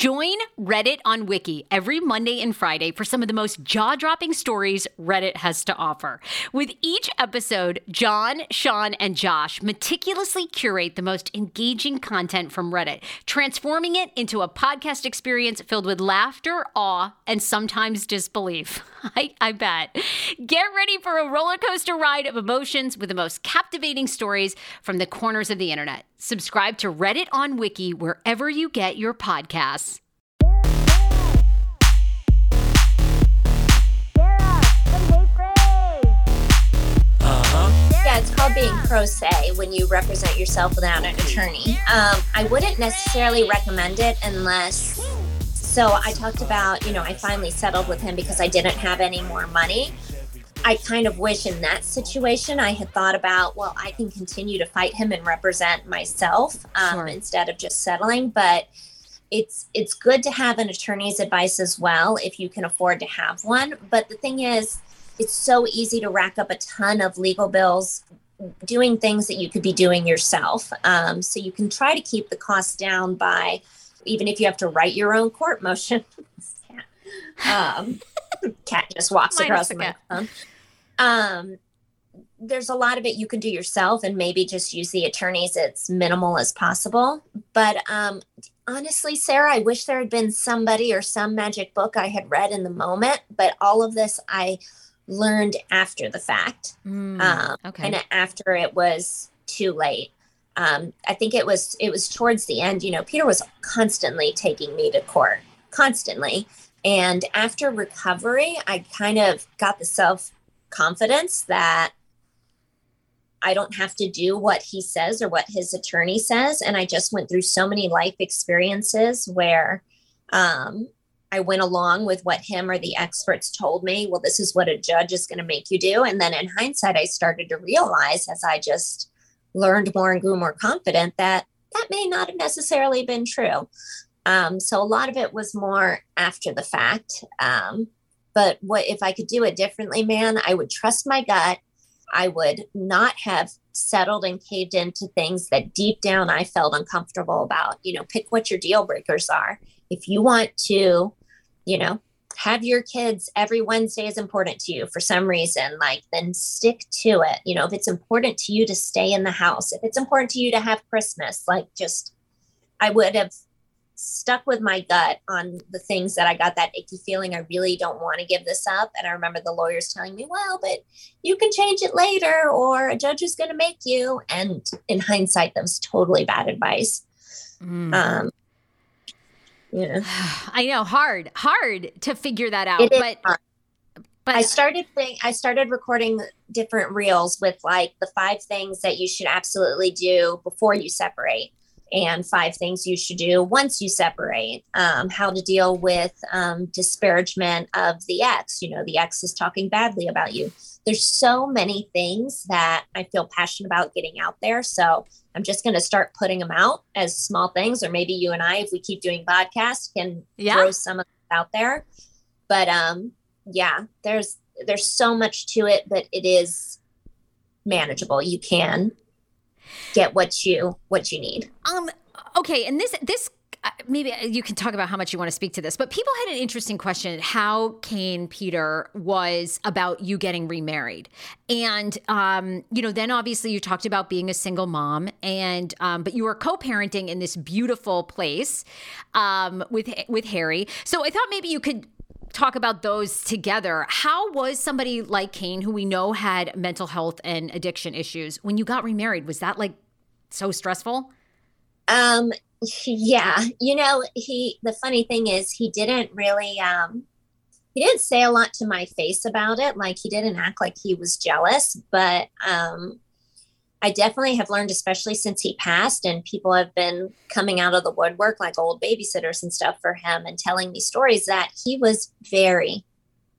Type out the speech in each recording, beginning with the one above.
Join Reddit on Wiki every Monday and Friday for some of the most jaw dropping stories Reddit has to offer. With each episode, John, Sean, and Josh meticulously curate the most engaging content from Reddit, transforming it into a podcast experience filled with laughter, awe, and sometimes disbelief. I, I bet. Get ready for a roller coaster ride of emotions with the most captivating stories from the corners of the internet. Subscribe to Reddit on Wiki wherever you get your podcasts. Yeah, it's called being pro se when you represent yourself without an attorney. Um, I wouldn't necessarily recommend it unless. So I talked about, you know, I finally settled with him because I didn't have any more money. I kind of wish in that situation I had thought about, well, I can continue to fight him and represent myself um, Sure. instead of just settling. But it's it's good to have an attorney's advice as well if you can afford to have one. But the thing is, it's so easy to rack up a ton of legal bills doing things that you could be doing yourself. Um, so you can try to keep the costs down by even if you have to write your own court motion. um, cat just walks across the microphone. Um, there's a lot of it you can do yourself and maybe just use the attorneys as minimal as possible. But um, honestly, Sarah, I wish there had been somebody or some magic book I had read in the moment. But all of this I learned after the fact Mm, um, okay. and after it was too late. Um, I think it was it was towards the end. You know, Peter was constantly taking me to court, constantly. And after recovery, I kind of got the self confidence that I don't have to do what he says or what his attorney says. And I just went through so many life experiences where um, I went along with what him or the experts told me. Well, this is what a judge is going to make you do. And then in hindsight, I started to realize as I just learned more and grew more confident that that may not have necessarily been true. Um, so a lot of it was more after the fact. Um, but what if I could do it differently, man? I would trust my gut. I would not have settled and caved into things that deep down I felt uncomfortable about. You know, pick what your deal breakers are. If you want to, you know, have your kids every Wednesday is important to you for some reason, like then stick to it. You know, if it's important to you to stay in the house, if it's important to you to have Christmas, like just, I would have stuck with my gut on the things that I got that icky feeling. I really don't want to give this up. And I remember the lawyers telling me, well, but you can change it later or a judge is going to make you. And in hindsight, that was totally bad advice. Mm. Um, know, I know, hard, hard to figure that out. But hard. but I started think I started recording different reels with like the five things that you should absolutely do before you separate. And five things you should do once you separate, um, how to deal with um, disparagement of the ex. You know, the ex is talking badly about you. There's so many things that I feel passionate about getting out there. So I'm just going to start putting them out as small things, or maybe you and I, if we keep doing podcasts, can yeah. throw some of it out there. But um, yeah, there's there's so much to it, but it is manageable. You can get what you what you need. Um okay, and this this uh, maybe you can talk about how much you want to speak to this, but people had an interesting question how Kane Peter was about you getting remarried. And, um, you know, then obviously you talked about being a single mom and, um, but you were co-parenting in this beautiful place, um, with, with Harry. So I thought maybe you could talk about those together. How was somebody like Kane, who we know had mental health and addiction issues, when you got remarried? Was that like so stressful? Um, yeah, you know, he. The funny thing is, he didn't really. Um, he didn't say a lot to my face about it. Like he didn't act like he was jealous, but um, I definitely have learned, especially since he passed, and people have been coming out of the woodwork like old babysitters and stuff for him and telling me stories that he was very,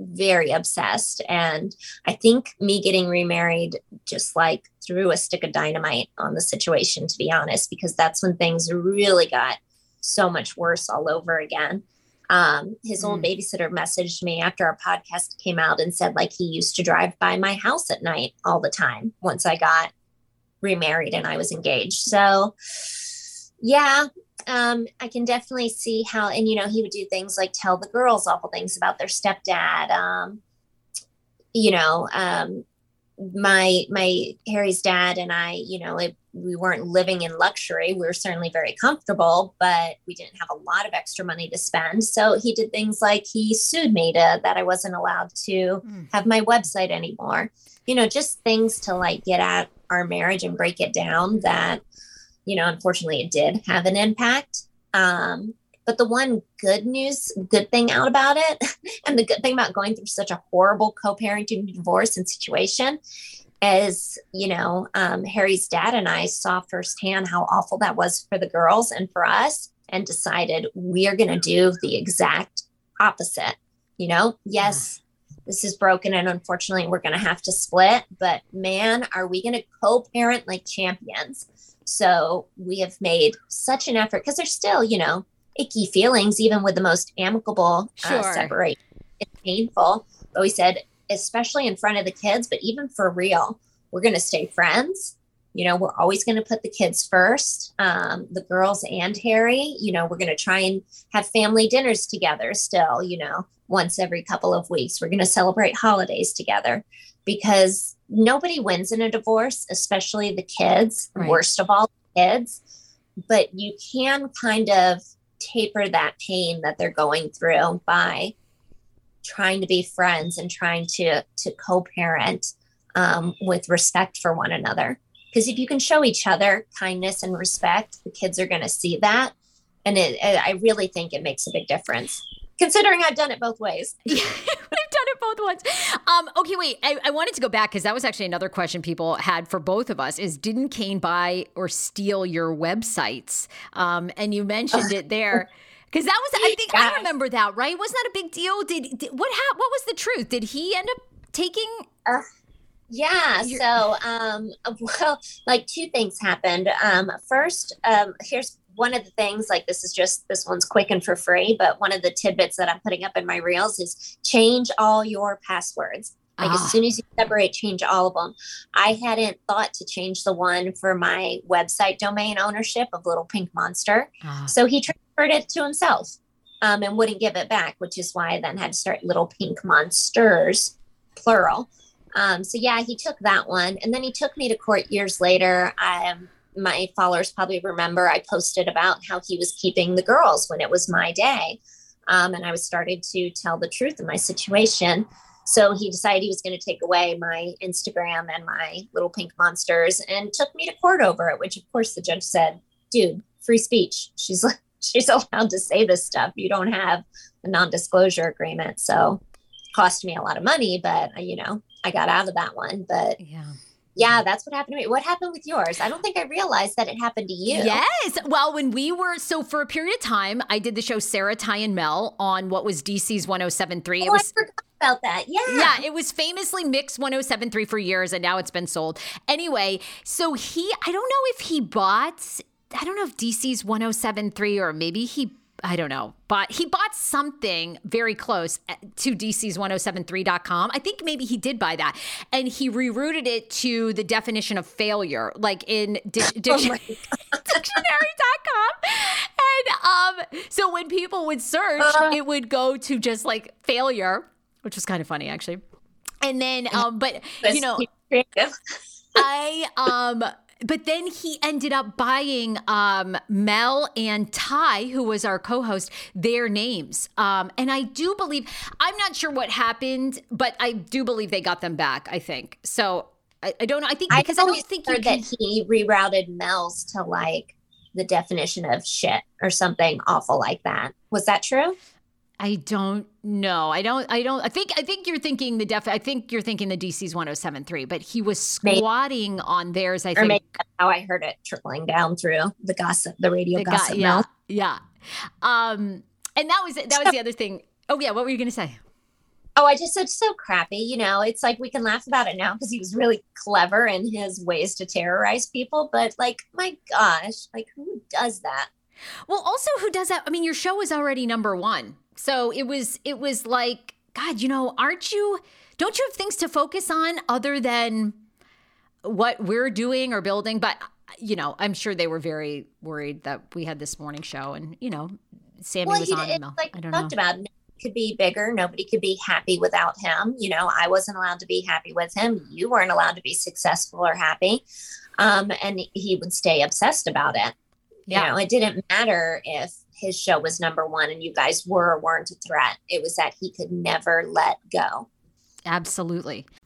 very obsessed. And I think me getting remarried just like threw a stick of dynamite on the situation, to be honest, because that's when things really got so much worse all over again. Um, his old mm. babysitter messaged me after our podcast came out and said like he used to drive by my house at night all the time once I got remarried and I was engaged. So, yeah, um, I can definitely see how, and you know, he would do things like tell the girls awful things about their stepdad. Um, you know, um, my my Harry's dad and I, you know, it, we weren't living in luxury. We were certainly very comfortable, but we didn't have a lot of extra money to spend. So he did things like he sued me to that I wasn't allowed to mm. have my website anymore. You know, just things to like get at our marriage and break it down that you know unfortunately it did have an impact um, but the one good news good thing out about it and the good thing about going through such a horrible co-parenting divorce and situation is you know um, harry's dad and i saw firsthand how awful that was for the girls and for us and decided we are going to do the exact opposite you know? Yes this is broken and unfortunately we're going to have to split but man are we going to co-parent like champions? So we have made such an effort because there's still you know icky feelings even with the most amicable uh, sure. uh, separation. It's painful. But we said especially in front of the kids but even for real we're going to stay friends you know we're always going to put the kids first um, the girls and harry you know we're going to try and have family dinners together still you know once every couple of weeks. We're going to celebrate holidays together because nobody wins in a divorce, especially the kids, right. worst of all, kids. But you can kind of taper that pain that they're going through by trying to be friends and trying to to co-parent um, with respect for one another because if you can show each other kindness and respect the kids are going to see that and it, it, i really think it makes a big difference considering I've done it both ways. We've done it both ways. Um, okay, wait. I, I wanted to go back because that was actually another question people had for both of us: is didn't Kane buy or steal your websites? Um, and you mentioned it there. Because that was, I think, I remember that, right? Wasn't that a big deal? Did, did what? Ha- what was the truth? Did he end up taking? Uh, yeah. So, um, well, like two things happened. Um, first, um, here's one of the things like this is just this one's quick and for free but one of the tidbits that i'm putting up in my reels is change all your passwords like ah. as soon as you separate change all of them i hadn't thought to change the one for my website domain ownership of little pink monster ah. so he it to himself um, and wouldn't give it back which is why i then had to start little pink monsters plural um, so yeah he took that one and then he took me to court years later i um, my followers probably remember I posted about how he was keeping the girls when it was my day. Um, and I was started to tell the truth of my situation. So he decided he was going to take away my Instagram and my little pink monsters and took me to court over it, which of course the judge said, dude, free speech. She's like, she's allowed to say this stuff. You don't have a non-disclosure agreement. So cost me a lot of money, but uh, you know, I got out of that one. But yeah Yeah, that's what happened to me. What happened with yours? I don't think I realized that it happened to you. Yes. Well, when we were so for a period of time, I did the show Sarah, Ty, and Mel on what was DC's 1073. Oh, it oh, was I forgot about that. Yeah. Yeah, it was famously Mix 1073 for years and now it's been sold. Anyway, so he I don't know if he bought I don't know if DC's 1073 or maybe he I don't know, but he bought something very close uh, to DC's 1073.com. I think maybe he did buy that. And he rerouted it to the definition of failure, like in di- Oh dictionary, dictionary.com. And um, so when people would search, Uh. it would go to just like failure, which was kind of funny actually. And then, um, but you know, I um but then he ended up buying um, Mel and Ty, who was our co-host, their names. Um, and I do believe I'm not sure what happened, but I do believe they got them back. I think so. I, I don't know. I think because I, I don't always think you heard can. that he rerouted Mel's to like the definition of shit or something awful like that. Was that true? I don't know. I don't. I don't. I think. I think you're thinking the def. I think you're thinking the DC's 1073, but he was Maybe. squatting on theirs. I Or think. maybe that's how I heard it trickling down through the gossip, the radio the gossip yeah, mill. yeah. Um, and that was it that was the other thing. Oh yeah, what were you gonna say? Oh, I just said so crappy. You know, it's like we can laugh about it now because he was really clever in his ways to terrorize people. But like, my gosh, like who does that? Well, also, who does that? I mean, your show is already number one, so it was it was like, God, you know, aren't you? Don't you have things to focus on other than what we're doing or building? But you know, I'm sure they were very worried that we had this morning show, and you know, Sammy well, was he, on. it's and Mel. like I don't talked know. about. Nobody could be bigger. Nobody could be happy without him. You know, I wasn't allowed to be happy with him. You weren't allowed to be successful or happy. Um, and he would stay obsessed about it. Yeah. You know, it didn't matter if his show was number one and you guys were or weren't a threat. It was that he could never let go. Absolutely.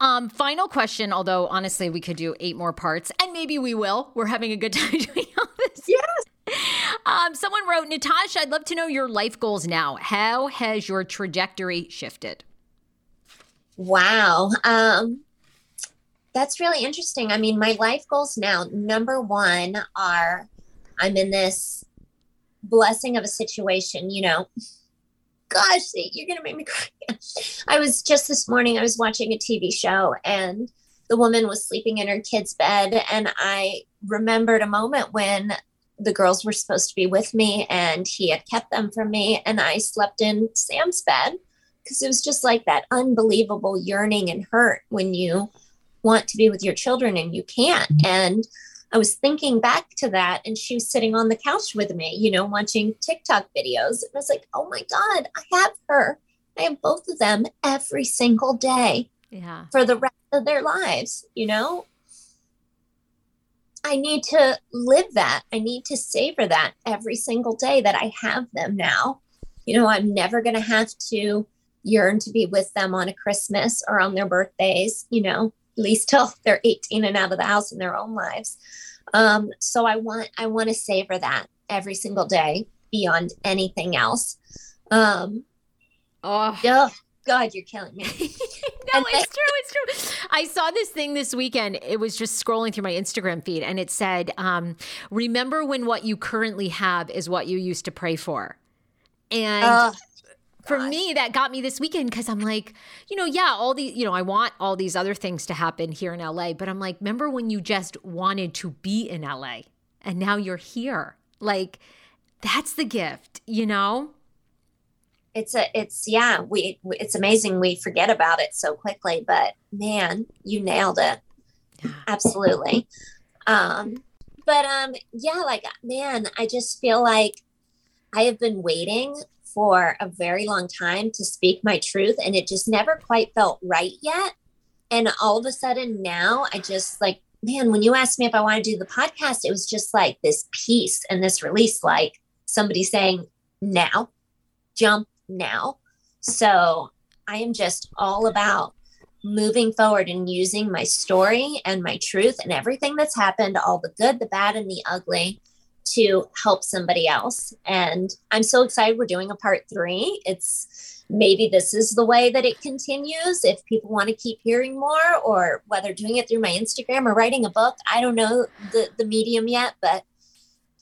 Um, final question, although honestly, we could do eight more parts, and maybe we will. We're having a good time doing all this. Yes. Um, someone wrote, Natasha, I'd love to know your life goals now. How has your trajectory shifted? Wow. Um, that's really interesting. I mean, my life goals now, number one, are I'm in this blessing of a situation, you know. Gosh, you're gonna make me cry. I was just this morning, I was watching a TV show and the woman was sleeping in her kid's bed, and I remembered a moment when the girls were supposed to be with me and he had kept them from me, and I slept in Sam's bed because it was just like that unbelievable yearning and hurt when you want to be with your children and you can't. And I was thinking back to that, and she was sitting on the couch with me, you know, watching TikTok videos. And I was like, oh my God, I have her. I have both of them every single day Yeah. for the rest of their lives, you know? I need to live that. I need to savor that every single day that I have them now. You know, I'm never going to have to yearn to be with them on a Christmas or on their birthdays, you know, least till they're 18 and out of the house in their own lives. Um, so I want I want to savor that every single day beyond anything else. Um, Oh, oh God, you're killing me. no, it's true. It's true. I saw this thing this weekend. It was just scrolling through my Instagram feed and it said, um, Remember when what you currently have is what you used to pray for. And Uh, for me, that got me this weekend because I'm like, you know, yeah, all these, you know, I want all these other things to happen here in LA, but I'm like, remember when you just wanted to be in LA and now you're here? Like, that's the gift, you know? It's a, it's, yeah, we, it's amazing. We forget about it so quickly, but man, you nailed it. Absolutely. Um, but um, yeah, like, man, I just feel like I have been waiting for a very long time to speak my truth and it just never quite felt right yet. And all of a sudden now I just like, man, when you asked me if I want to do the podcast, it was just like this peace and this release, like somebody saying, now, jump now. So I am just all about moving forward and using my story and my truth and everything that's happened, all the good, the bad, and the ugly, to help somebody else. And I'm so excited we're doing a part three. It's maybe this is the way that it continues if people want to keep hearing more, or whether doing it through my Instagram or writing a book. I don't know the, the medium yet, but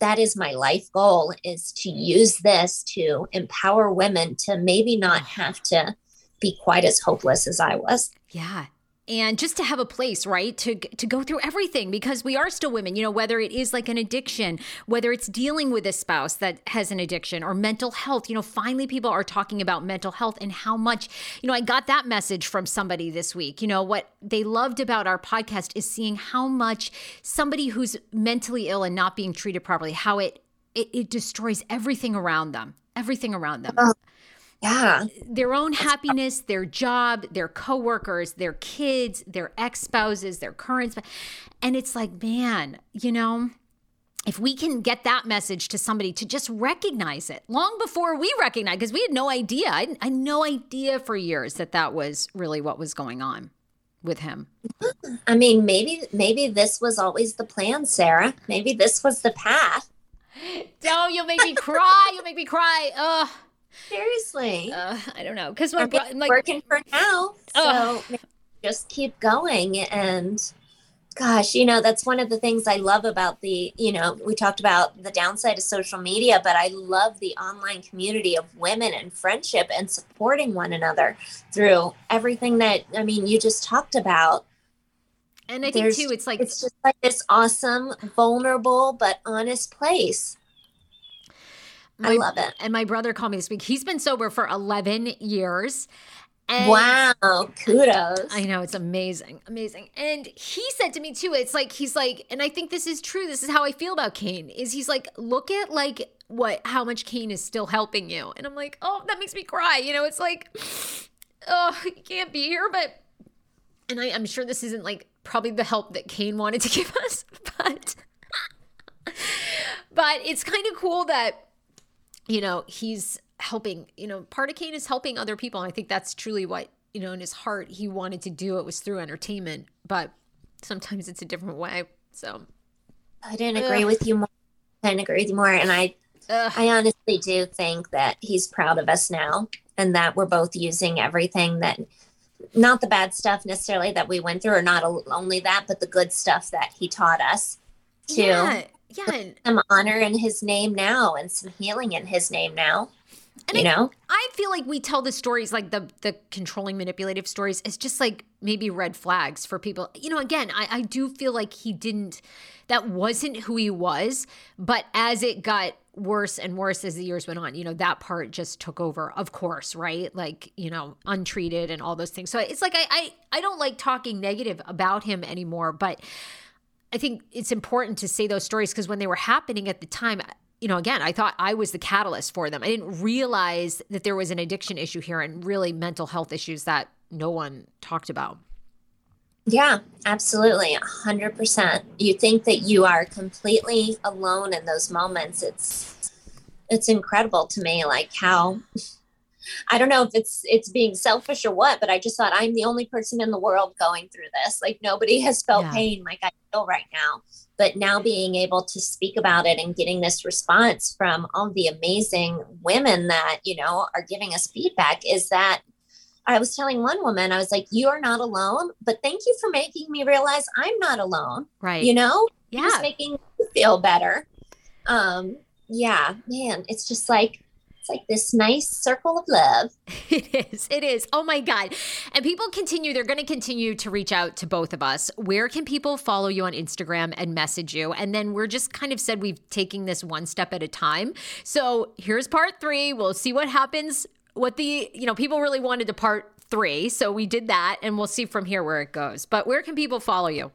that is my life goal is to use this to empower women to maybe not have to be quite as hopeless as I was. Yeah and just to have a place right to to go through everything because we are still women you know whether it is like an addiction whether it's dealing with a spouse that has an addiction or mental health you know finally people are talking about mental health and how much you know I got that message from somebody this week. You know what they loved about our podcast is seeing how much somebody who's mentally ill and not being treated properly how it it, it destroys everything around them everything around them. Uh-huh yeah. Their own happiness their job their coworkers their kids their ex-spouses their current and it's like man you know if we can get that message to somebody to just recognize it long before we recognize because we had no idea. I, I had no idea for years that that was really what was going on with him. I mean maybe maybe this was always the plan sarah. Maybe this was the path. Don't you'll make me cry. You'll make me cry. Ugh. Seriously. Uh, I don't know because my bro- like working for now, so just keep going. And gosh, you know that's one of the things I love about the. You know, we talked about the downside of social media, but I love the online community of women and friendship and supporting one another through everything that I mean you just talked about. And I think There's, too, it's like it's just like this awesome, vulnerable but honest place my, I love it. And my brother called me this week. He's been sober for 11 years. And wow, kudos. I know it's amazing, amazing. And he said to me too, it's like he's like, and I think this is true. This is how I feel about Kane. Is he's like, look at like what how much Kane is still helping you. And I'm like, oh, that makes me cry. You know, it's like, oh, you can't be here, but and I, I'm sure this isn't like probably the help that Kane wanted to give us, but but it's kind of cool that you know, he's helping, you know, part of Kane is helping other people. And I think that's truly what, you know, in his heart, he wanted to do it was through entertainment, but sometimes it's a different way. So I didn't agree Ugh. with you more. I didn't agree with you more. And I, Ugh. I honestly do think that he's proud of us now and that we're both using everything that, not the bad stuff necessarily that we went through, or not only that, but the good stuff that he taught us to yeah yeah some honor in his name now and some healing in his name now and you I, know? I feel like we tell the stories like the the controlling manipulative stories it's just like maybe red flags for people. You know again i i do feel like he didn't that wasn't who he was but as it got worse and worse as the years went on you know that part just took over of course right? Like you know untreated and all those things. So it's like i i, I don't like talking negative about him anymore but I think it's important to say those stories because when they were happening at the time, you know, again, I thought I was the catalyst for them. I didn't realize that there was an addiction issue here and really mental health issues that no one talked about. Yeah, absolutely. 100%. You think that you are completely alone in those moments. It's it's incredible to me like how I don't know if it's it's being selfish or what, but I just thought I'm the only person in the world going through this. Like nobody has felt yeah. pain like I feel right now. But now being able to speak about it and getting this response from all the amazing women that, you know, are giving us feedback is that I was telling one woman, I was like, You are not alone, but thank you for making me realize I'm not alone. Right. You know? Yeah. Just making me feel better. Um, yeah, man, it's just like it's like this nice circle of love. It is. It is. Oh my God. And people continue, they're going to continue to reach out to both of us. Where can people follow you on Instagram and message you? And then we're just kind of said we've taken this one step at a time. So here's part three. We'll see what happens. What the, you know, people really wanted to part three. So we did that and we'll see from here where it goes. But where can people follow you?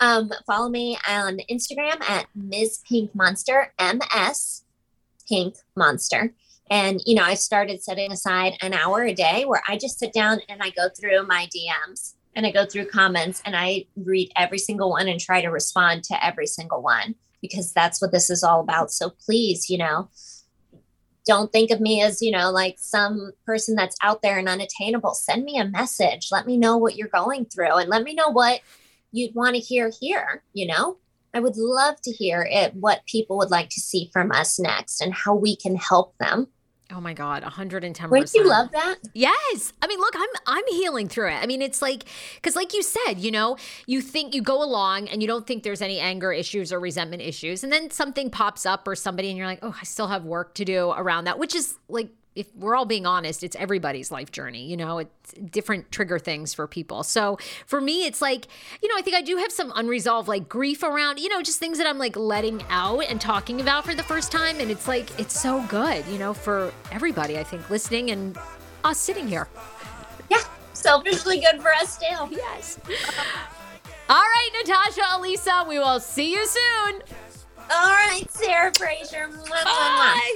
Um, follow me on Instagram at Ms. Pink Monster, MS Pink Monster. And, you know, I started setting aside an hour a day where I just sit down and I go through my DMs and I go through comments and I read every single one and try to respond to every single one because that's what this is all about. So please, you know, don't think of me as, you know, like some person that's out there and unattainable. Send me a message. Let me know what you're going through and let me know what you'd want to hear here, you know? I would love to hear it, what people would like to see from us next and how we can help them. Oh my God, 110%. Wouldn't you love that? Yes. I mean, look, I'm I'm healing through it. I mean, it's like because like you said, you know, you think you go along and you don't think there's any anger issues or resentment issues. And then something pops up or somebody and you're like, oh, I still have work to do around that, which is like if we're all being honest, it's everybody's life journey. You know, it's different trigger things for people. So for me, it's like, you know, I think I do have some unresolved like grief around, you know, just things that I'm like letting out and talking about for the first time. And it's like, it's so good, you know, for everybody, I think, listening and us sitting here. Yeah, selfishly good for us too. Yes. All right, Natasha, Elisa, we will see you soon. All right, Sarah Fraser. Bye.